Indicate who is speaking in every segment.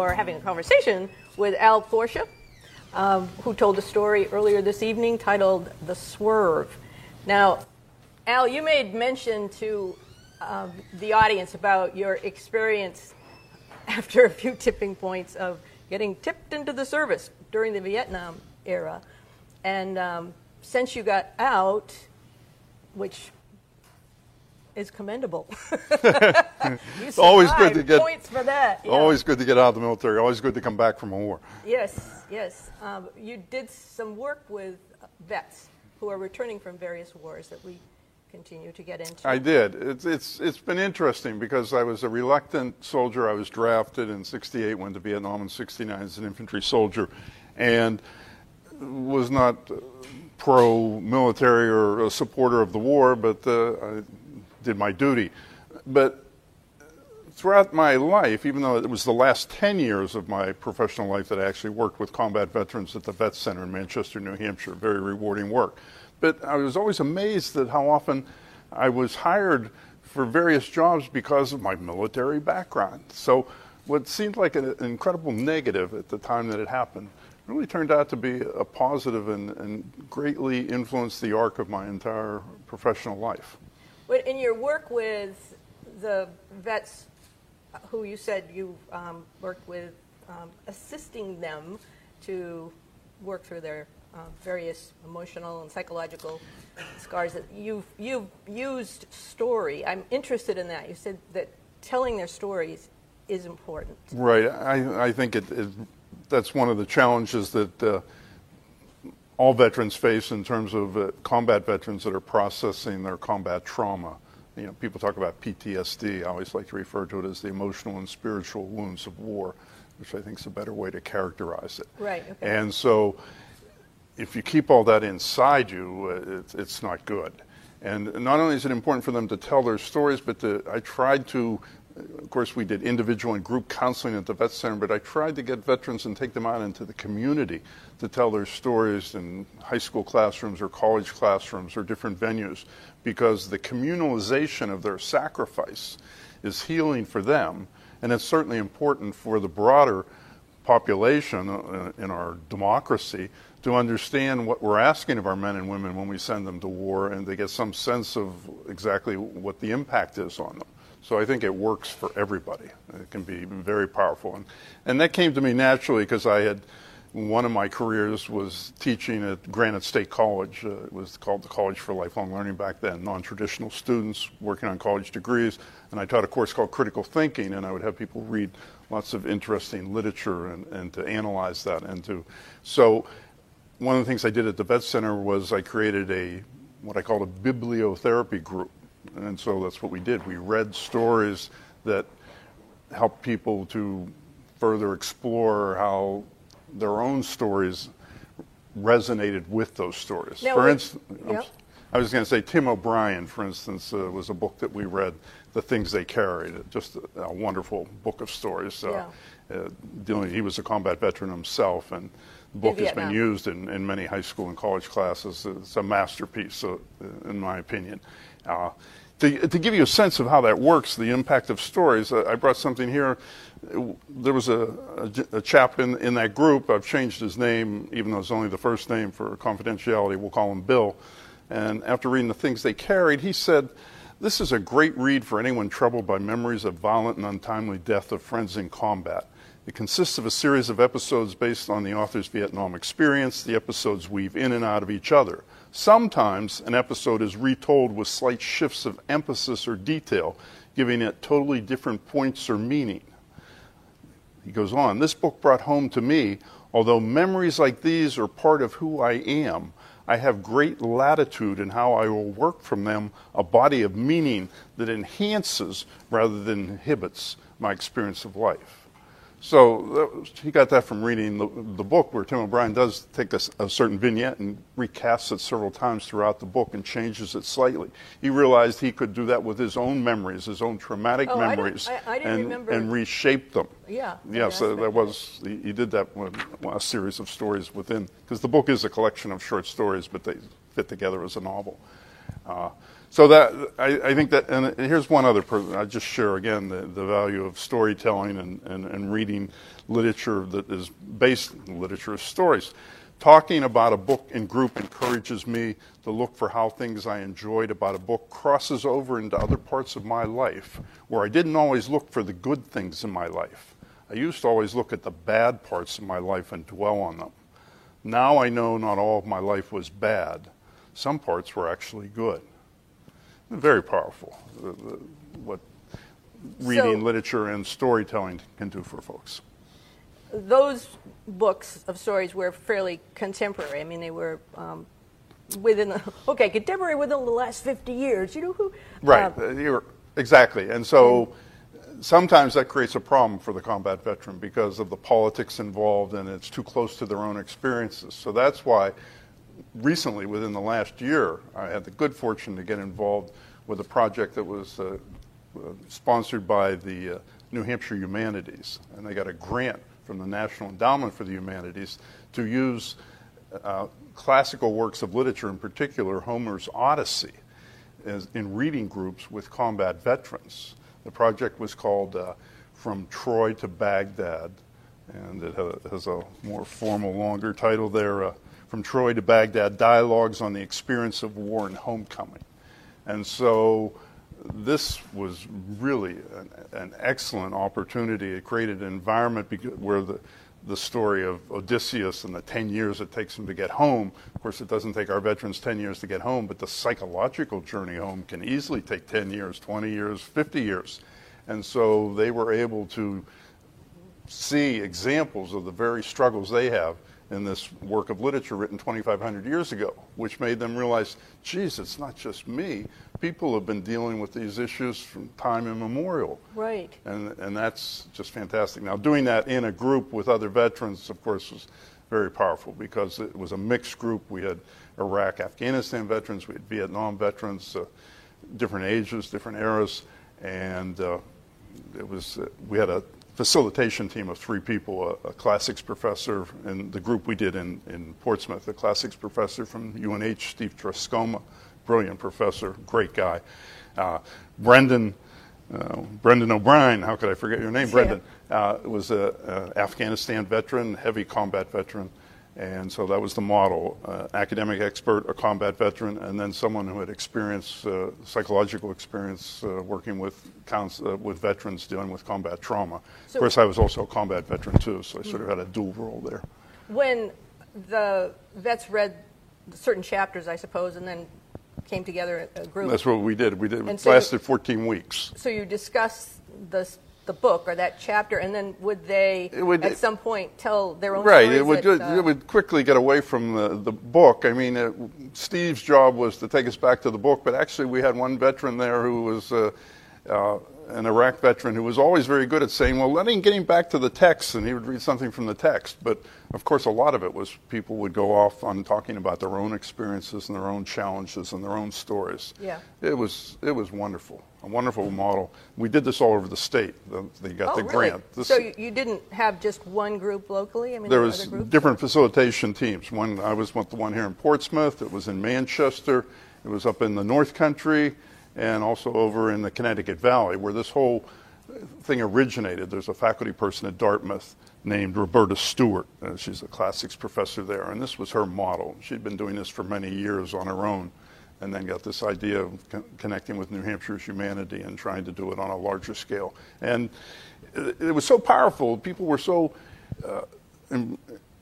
Speaker 1: or having a conversation with Al Portia, um, who told a story earlier this evening titled The Swerve. Now, Al, you made mention to um, the audience about your experience after a few tipping points of getting tipped into the service during the Vietnam era. And um, since you got out, which is commendable.
Speaker 2: it's always good to get
Speaker 1: points for that.
Speaker 2: Yeah. Always good to get out of the military. Always good to come back from a war.
Speaker 1: Yes, yes. Um, you did some work with vets who are returning from various wars that we continue to get into.
Speaker 2: I did. It's it's it's been interesting because I was a reluctant soldier. I was drafted in '68, went to Vietnam in '69 as an infantry soldier, and was not pro-military or a supporter of the war, but uh, I did my duty. But throughout my life, even though it was the last 10 years of my professional life that I actually worked with combat veterans at the Vet Center in Manchester, New Hampshire, very rewarding work. But I was always amazed at how often I was hired for various jobs because of my military background. So what seemed like an incredible negative at the time that it happened really turned out to be a positive and, and greatly influenced the arc of my entire professional life.
Speaker 1: But in your work with the vets who you said you um, worked with, um, assisting them to work through their uh, various emotional and psychological scars that you've, you've used story. I'm interested in that. You said that telling their stories is important.
Speaker 2: Right. I, I think it, it that's one of the challenges that uh, all veterans face in terms of uh, combat veterans that are processing their combat trauma. You know, people talk about PTSD. I always like to refer to it as the emotional and spiritual wounds of war, which I think is a better way to characterize it.
Speaker 1: Right. Okay.
Speaker 2: And so, if you keep all that inside you, uh, it, it's not good. And not only is it important for them to tell their stories, but to, I tried to of course, we did individual and group counseling at the Vet Center, but I tried to get veterans and take them out into the community to tell their stories in high school classrooms or college classrooms or different venues because the communalization of their sacrifice is healing for them, and it's certainly important for the broader population uh, in our democracy to understand what we're asking of our men and women when we send them to war and they get some sense of exactly what the impact is on them. So I think it works for everybody. It can be very powerful. And, and that came to me naturally because I had, one of my careers was teaching at Granite State College. Uh, it was called the College for Lifelong Learning back then, non traditional students working on college degrees. And I taught a course called Critical Thinking, and I would have people read lots of interesting literature and, and to analyze that. And to, so one of the things I did at the Vet Center was I created a what I called a bibliotherapy group and so that's what we did. We read stories that helped people to further explore how their own stories resonated with those stories.
Speaker 1: Now,
Speaker 2: for instance,
Speaker 1: yep.
Speaker 2: I was going to say Tim O'Brien, for instance, uh, was a book that we read, The Things They Carried, just a, a wonderful book of stories. Uh, yeah. uh, dealing, he was a combat veteran himself, and the book has been used in, in many high school and college classes. It's a masterpiece, uh, in my opinion. Uh, to, to, give you a sense of how that works, the impact of stories, uh, I brought something here. There was a, a, a, chap in, in that group. I've changed his name, even though it's only the first name for confidentiality. We'll call him Bill. And after reading the things they carried, he said, This is a great read for anyone troubled by memories of violent and untimely death of friends in combat. It consists of a series of episodes based on the author's Vietnam experience. The episodes weave in and out of each other. Sometimes an episode is retold with slight shifts of emphasis or detail, giving it totally different points or meaning. He goes on, this book brought home to me, although memories like these are part of who I am, I have great latitude in how I will work from them a body of meaning that enhances rather than inhibits my experience of life. So he got that from reading the, the, book, where Tim O'Brien does take a, a, certain vignette and recasts it several times throughout the book and changes it slightly. He realized he could do that with his own memories, his own traumatic
Speaker 1: oh,
Speaker 2: memories,
Speaker 1: I I, I
Speaker 2: and, and, reshape them.
Speaker 1: Yeah.
Speaker 2: Yes, uh, that was he, he, did that with a series of stories within, because the book is a collection of short stories, but they fit together as a novel. Uh, so that I, I, think that, and here's one other person. I just share again the, the value of storytelling and, and, and reading literature that is based literature of stories. Talking about a book in group encourages me to look for how things I enjoyed about a book crosses over into other parts of my life where I didn't always look for the good things in my life. I used to always look at the bad parts of my life and dwell on them. Now I know not all of my life was bad. Some parts were actually good very powerful. The, the, what reading, so, literature, and storytelling can do for folks.
Speaker 1: Those books of stories were fairly contemporary. I mean, they were um, within the, okay, contemporary within the last fifty years. You know who?
Speaker 2: Right. Uh, exactly, and so. Sometimes that creates a problem for the combat veteran because of the politics involved and it's too close to their own experiences. So that's why recently, within the last year, I had the good fortune to get involved with a project that was uh, sponsored by the uh, New Hampshire Humanities, and they got a grant from the National Endowment for the Humanities to use uh, classical works of literature, in particular Homer's Odyssey, as, in reading groups with combat veterans. The project was called uh, From Troy to Baghdad, and it has a more formal, longer title there uh, from Troy to Baghdad, dialogues on the experience of war and homecoming. And so this was really an, an excellent opportunity. It created an environment where the, the story of Odysseus and the 10 years it takes him to get home. Of course, it doesn't take our veterans 10 years to get home, but the psychological journey home can easily take 10 years, 20 years, 50 years. And so they were able to see examples of the very struggles they have in this work of literature written 2,500 years ago, which made them realize, geez, it's not just me. People have been dealing with these issues from time immemorial.
Speaker 1: Right.
Speaker 2: And, and that's just fantastic. Now, doing that in a group with other veterans, of course, was very powerful because it was a mixed group. We had Iraq, Afghanistan veterans, we had Vietnam veterans, uh, different ages, different eras, and uh, it was uh, we had a facilitation team of three people a, a, classics professor in the group we did in, in Portsmouth, a classics professor from UNH, Steve Trzaskoma, brilliant professor, great guy. Uh, Brendan, uh, Brendan O'Brien, how could I forget your name? Brendan uh, was an Afghanistan veteran, heavy combat veteran. And so that was the model uh, academic expert, a combat veteran, and then someone who had experience, uh, psychological experience uh, working with, counts, uh, with veterans dealing with combat trauma. So of course, I was also a combat veteran too, so I sort of had a dual role there.
Speaker 1: When the vets read certain chapters, I suppose, and then came together a group.
Speaker 2: That's what we did. We did. It so lasted you, 14 weeks.
Speaker 1: So you discuss the the book or that chapter, and then would they would, at some point tell their own
Speaker 2: right? It would that, uh, it would quickly get away from the, the book. I mean, it, Steve's job was to take us back to the book, but actually we had one veteran there who was. Uh, uh, an Iraq veteran who was always very good at saying, well, let him get him back to the text, and he would read something from the text. But of course, a lot of it was people would go off on talking about their own experiences and their own challenges and their own stories.
Speaker 1: Yeah.
Speaker 2: It was, it was wonderful, a wonderful model. We did this all over the state. They got
Speaker 1: oh,
Speaker 2: the
Speaker 1: really?
Speaker 2: grant.
Speaker 1: This, so you didn't have just one group locally? I
Speaker 2: mean, there was different facilitation teams. One, I was with the one here in Portsmouth. It was in Manchester. It was up in the North Country and also over in the Connecticut Valley, where this whole thing originated. There's a faculty person at Dartmouth named Roberta Stewart. Uh, she's a classics professor there, and this was her model. She'd been doing this for many years on her own, and then got this idea of con- connecting with New Hampshire's humanity and trying to do it on a larger scale. And it, it was so powerful. People were so uh,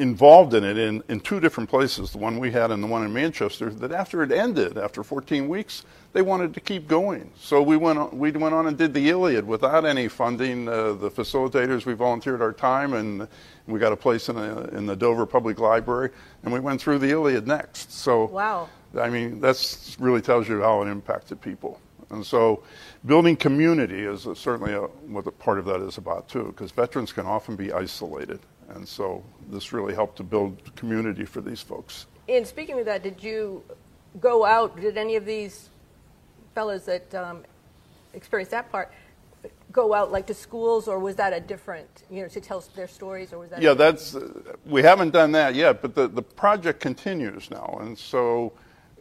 Speaker 2: involved in it in, in two different places, the one we had and the one in Manchester, that after it ended, after 14 weeks, they wanted to keep going. So we went on, we went on and did the Iliad without any funding. Uh, the facilitators, we volunteered our time and we got a place in, a, in the Dover Public Library and we went through the Iliad next. So,
Speaker 1: wow.
Speaker 2: I mean, that really tells you how it impacted people. And so building community is certainly a, what a part of that is about too, because veterans can often be isolated. And so this really helped to build community for these folks.
Speaker 1: And speaking of that, did you go out, did any of these fellows that um, experienced that part go out like to schools or was that a different you know to tell their stories or was that
Speaker 2: yeah that's uh, we haven't done that yet but the, the project continues now and so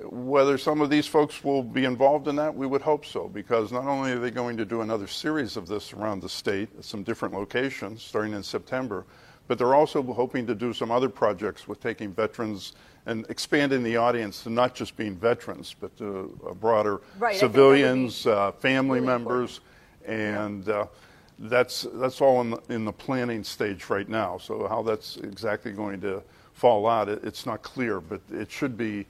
Speaker 2: whether some of these folks will be involved in that, we would hope so, because not only are they going to do another series of this around the state at some different locations starting in September, but they're also hoping to do some other projects with taking veterans and expanding the audience to not just being veterans, but to broader
Speaker 1: Right, I think that would
Speaker 2: civilians, uh, family
Speaker 1: really
Speaker 2: members, and uh, that's that's all in the, in the planning stage right now. So how that's exactly going to fall out, it, it's not clear, but it should be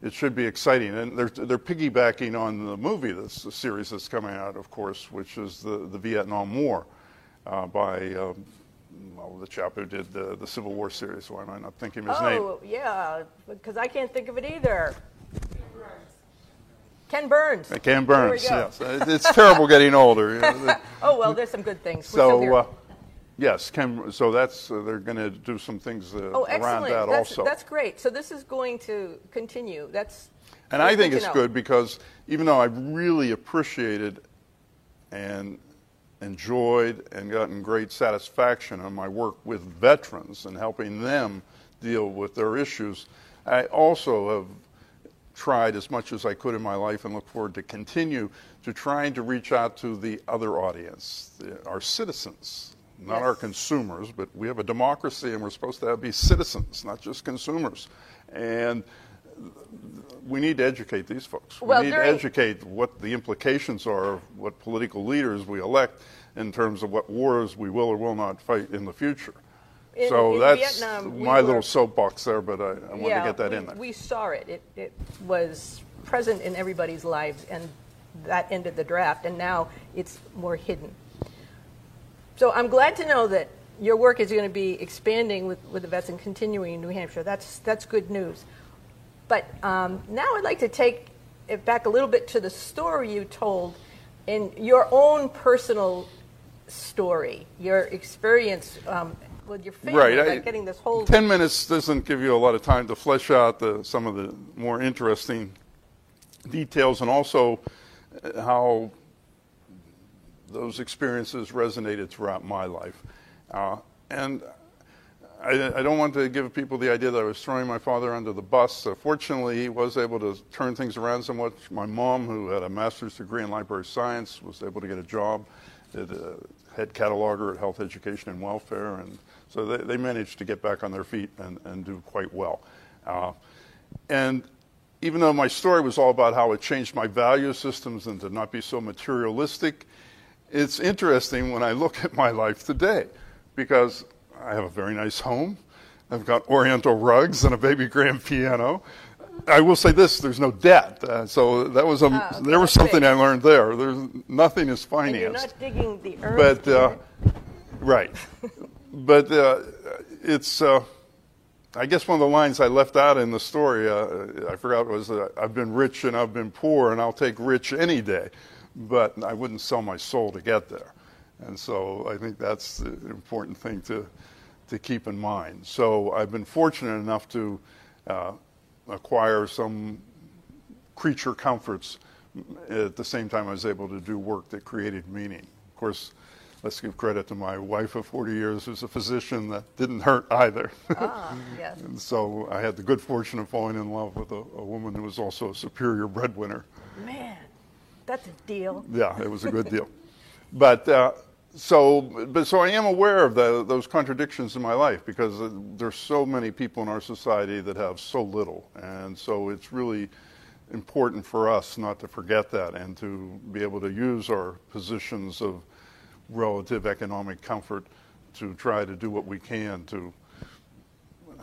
Speaker 2: it should be exciting. And they're they're piggybacking on the movie that's the series that's coming out, of course, which is the the Vietnam War uh, by. Well, the chap who did the, the Civil War series. Why am I not thinking of his name?
Speaker 1: Oh, yeah, because I can't think of it either. Ken Burns.
Speaker 2: Uh, Ken Burns, yes. Uh, It's terrible getting older. you know,
Speaker 1: Oh, well, there's some good things.
Speaker 2: So, uh, yes, Ken, so that's, uh, they're going to do some things uh,
Speaker 1: oh,
Speaker 2: around that
Speaker 1: that's,
Speaker 2: also.
Speaker 1: that's great. So this is going to continue. That's
Speaker 2: And I think it's
Speaker 1: know.
Speaker 2: good because even though I've really appreciated and enjoyed and gotten great satisfaction on my work with veterans and helping them deal with their issues, I also have tried as much as I could in my life and look forward to continue to trying to reach out to the other audience, the, our citizens, not our consumers, but we have a democracy and we're supposed to be citizens, not just consumers. And we need to educate these folks.
Speaker 1: Well,
Speaker 2: we need
Speaker 1: during-
Speaker 2: to educate what the implications are of what political leaders we elect in terms of what wars we will or will not fight in the future.
Speaker 1: In-
Speaker 2: so
Speaker 1: in
Speaker 2: that's
Speaker 1: Vietnam, we
Speaker 2: my
Speaker 1: were-
Speaker 2: little soapbox there, but I, I wanted
Speaker 1: yeah,
Speaker 2: to get that
Speaker 1: we,
Speaker 2: in there.
Speaker 1: We saw it. it. It was present in everybody's lives, and that ended the draft, and now it's more hidden. So I'm glad to know that your work is going to be expanding with, with the vets and continuing in New Hampshire. That's, that's good news. But um, now I'd like to take it back a little bit to the story you told in your own personal story, your experience um, with your family,
Speaker 2: Right. I-
Speaker 1: getting this whole.
Speaker 2: Ten minutes doesn't give you a lot of time to flesh out the, some of the more interesting details and also uh, how those experiences resonated throughout my life. Uh, and I, I don't want to give people the idea that I was throwing my father under the bus. Uh, fortunately, he was able to turn things around somewhat. My mom, who had a master's degree in library science, was able to get a job as a head cataloger at Health Education and Welfare, and so they, they managed to get back on their feet and, and do quite well. Uh, and even though my story was all about how it changed my value systems and to not be so materialistic, it's interesting when I look at my life today because I have a very nice home. I've got Oriental rugs and a baby grand piano. I will say this: there's no debt, uh, so that was a
Speaker 1: Ah, okay,
Speaker 2: there was something. I learned there. There's nothing is
Speaker 1: and
Speaker 2: financed
Speaker 1: you're not digging the earth.
Speaker 2: but uh, right but uh, it's uh, i guess one of the lines i left out in the story uh, i forgot was uh, i've been rich and i've been poor and i'll take rich any day but i wouldn't sell my soul to get there and so i think that's the important thing to to keep in mind so i've been fortunate enough to uh, acquire some creature comforts at the same time I was able to do work that created meaning. Of course, let's give credit to my wife of 40 years who's a physician that didn't hurt either.
Speaker 1: ah, yes.
Speaker 2: and so I had the good fortune of falling in love with a, a woman who was also a superior breadwinner.
Speaker 1: Man, that's a deal.
Speaker 2: Yeah, it was a good deal. But uh, so, but so I am aware of the, those contradictions in my life because uh, there's so many people in our society that have so little, and so it's really important for us not to forget that and to be able to use our positions of relative economic comfort to try to do what we can to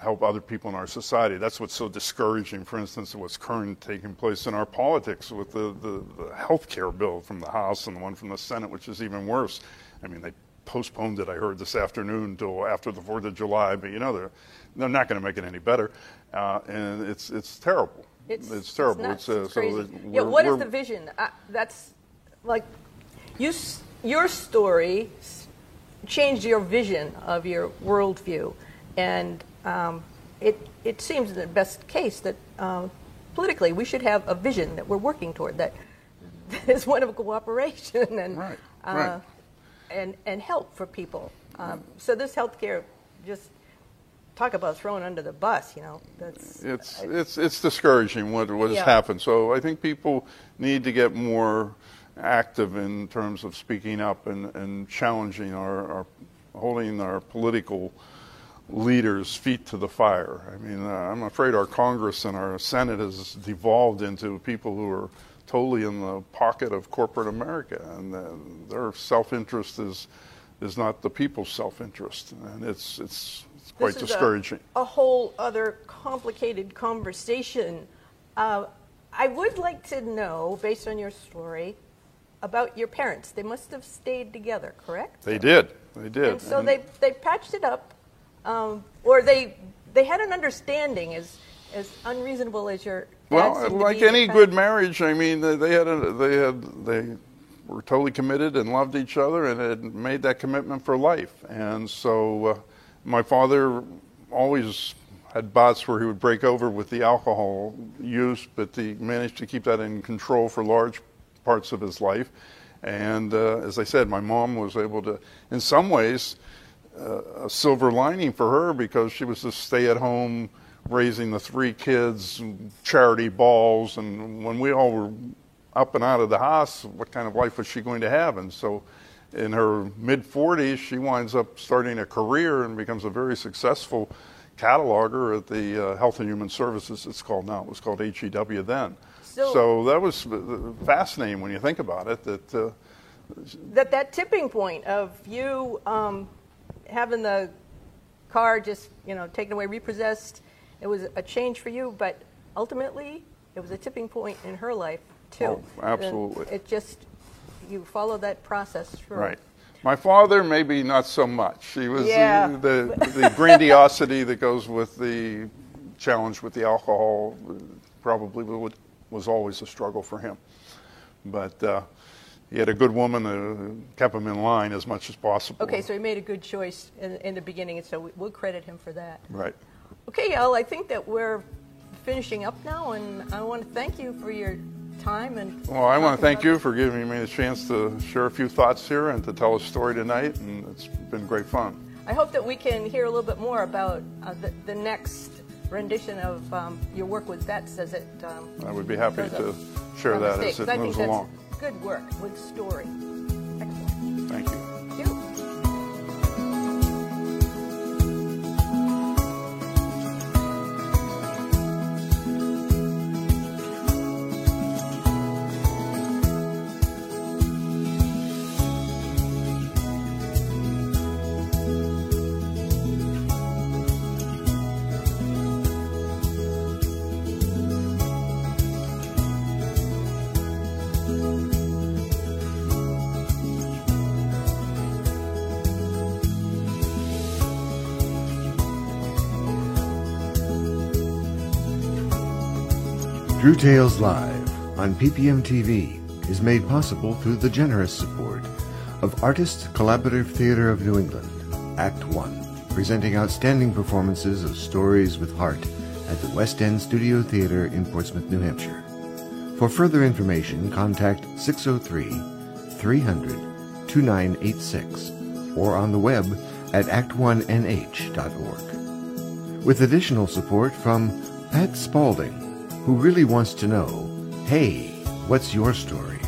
Speaker 2: help other people in our society. That's what's so discouraging, for instance, what's current taking place in our politics with the, the, the health care bill from the House and the one from the Senate, which is even worse. I mean, they postponed it, I heard this afternoon, until after the 4th of July, but you know, they're, they're not going to make it any better. Uh, and it's, it's terrible.
Speaker 1: It's,
Speaker 2: terrible.
Speaker 1: It's, nuts.
Speaker 2: uh,
Speaker 1: It's
Speaker 2: so
Speaker 1: yeah, what is the vision? Uh, that's like you. Your story changed your vision of your worldview, and um, it it seems the best case that um, politically we should have a vision that we're working toward that is one of cooperation and
Speaker 2: Right,
Speaker 1: uh,
Speaker 2: right.
Speaker 1: And and help for people. Um, so this healthcare just talk about thrown under the bus. You know, that's
Speaker 2: it's it's it's discouraging what what has
Speaker 1: Yeah.
Speaker 2: happened. So I think people need to get more active in terms of speaking up and, and challenging our, our holding our political leaders' feet to the fire. I mean, uh, I'm afraid our Congress and our Senate has devolved into people who are totally in the pocket of corporate America, and uh, their self-interest is is not the people's self-interest, and it's it's, it's quite
Speaker 1: is a-
Speaker 2: discouraging.
Speaker 1: A, whole other complicated conversation. Uh, I would like to know, based on your story, about your parents. They must have stayed together, correct?
Speaker 2: They did. They did.
Speaker 1: And so
Speaker 2: And-
Speaker 1: they they patched it up, um, or they they had an understanding as as unreasonable as your
Speaker 2: Well, like any good marriage, I mean, they had a, they had they were totally committed and loved each other and had made that commitment for life. And so, uh, my father always had bouts where he would break over with the alcohol use, but he managed to keep that in control for large parts of his life. And uh, as I said, my mom was able to, in some ways, uh, a silver lining for her because she was just stay at home raising the three kids, charity balls, and when we all were up and out of the house, what kind of life was she going to have? And so in her mid 40s, she winds up starting a career and becomes a very successful cataloger at the uh, Health and Human Services, it's called now. It was called HEW then.
Speaker 1: So-
Speaker 2: So, that was fascinating when you think about it. That uh,
Speaker 1: that that tipping point of you um, having the car just you know taken away, repossessed. It was a change for you, but ultimately it was a tipping point in her life too.
Speaker 2: Oh, absolutely.
Speaker 1: And It just you follow that process through.
Speaker 2: Right. My father, maybe not so much. He was
Speaker 1: Yeah.
Speaker 2: the, the, the grandiosity that goes with the challenge with the alcohol uh, probably would, was always a struggle for him. But uh, he had a good woman that kept him in line as much as possible.
Speaker 1: Okay, so he made a good choice in, in the beginning, and so we- we'll credit him for that.
Speaker 2: Right.
Speaker 1: Okay, Al, I think that we're finishing up now, and I want to thank you for your time and.
Speaker 2: Well, I want to thank you for giving me the chance to share a few thoughts here and to tell a story tonight, and it's been great fun.
Speaker 1: I hope that we can hear a little bit more about uh, the, the next rendition of um, your work with vets as it um,
Speaker 2: I would be happy to share that as it
Speaker 1: I think
Speaker 2: moves
Speaker 1: that's
Speaker 2: along.
Speaker 1: Good work with story. Excellent.
Speaker 2: Thank you.
Speaker 3: True Tales Live on PPM TV is made possible through the generous support of Artists Collaborative Theater of New England, Act 1, presenting outstanding performances of stories with heart at the West End Studio Theater in Portsmouth, New Hampshire. For further information, contact 603 300 2986 or on the web at act1nh.org. With additional support from Pat Spaulding, who really wants to know hey, what's your story?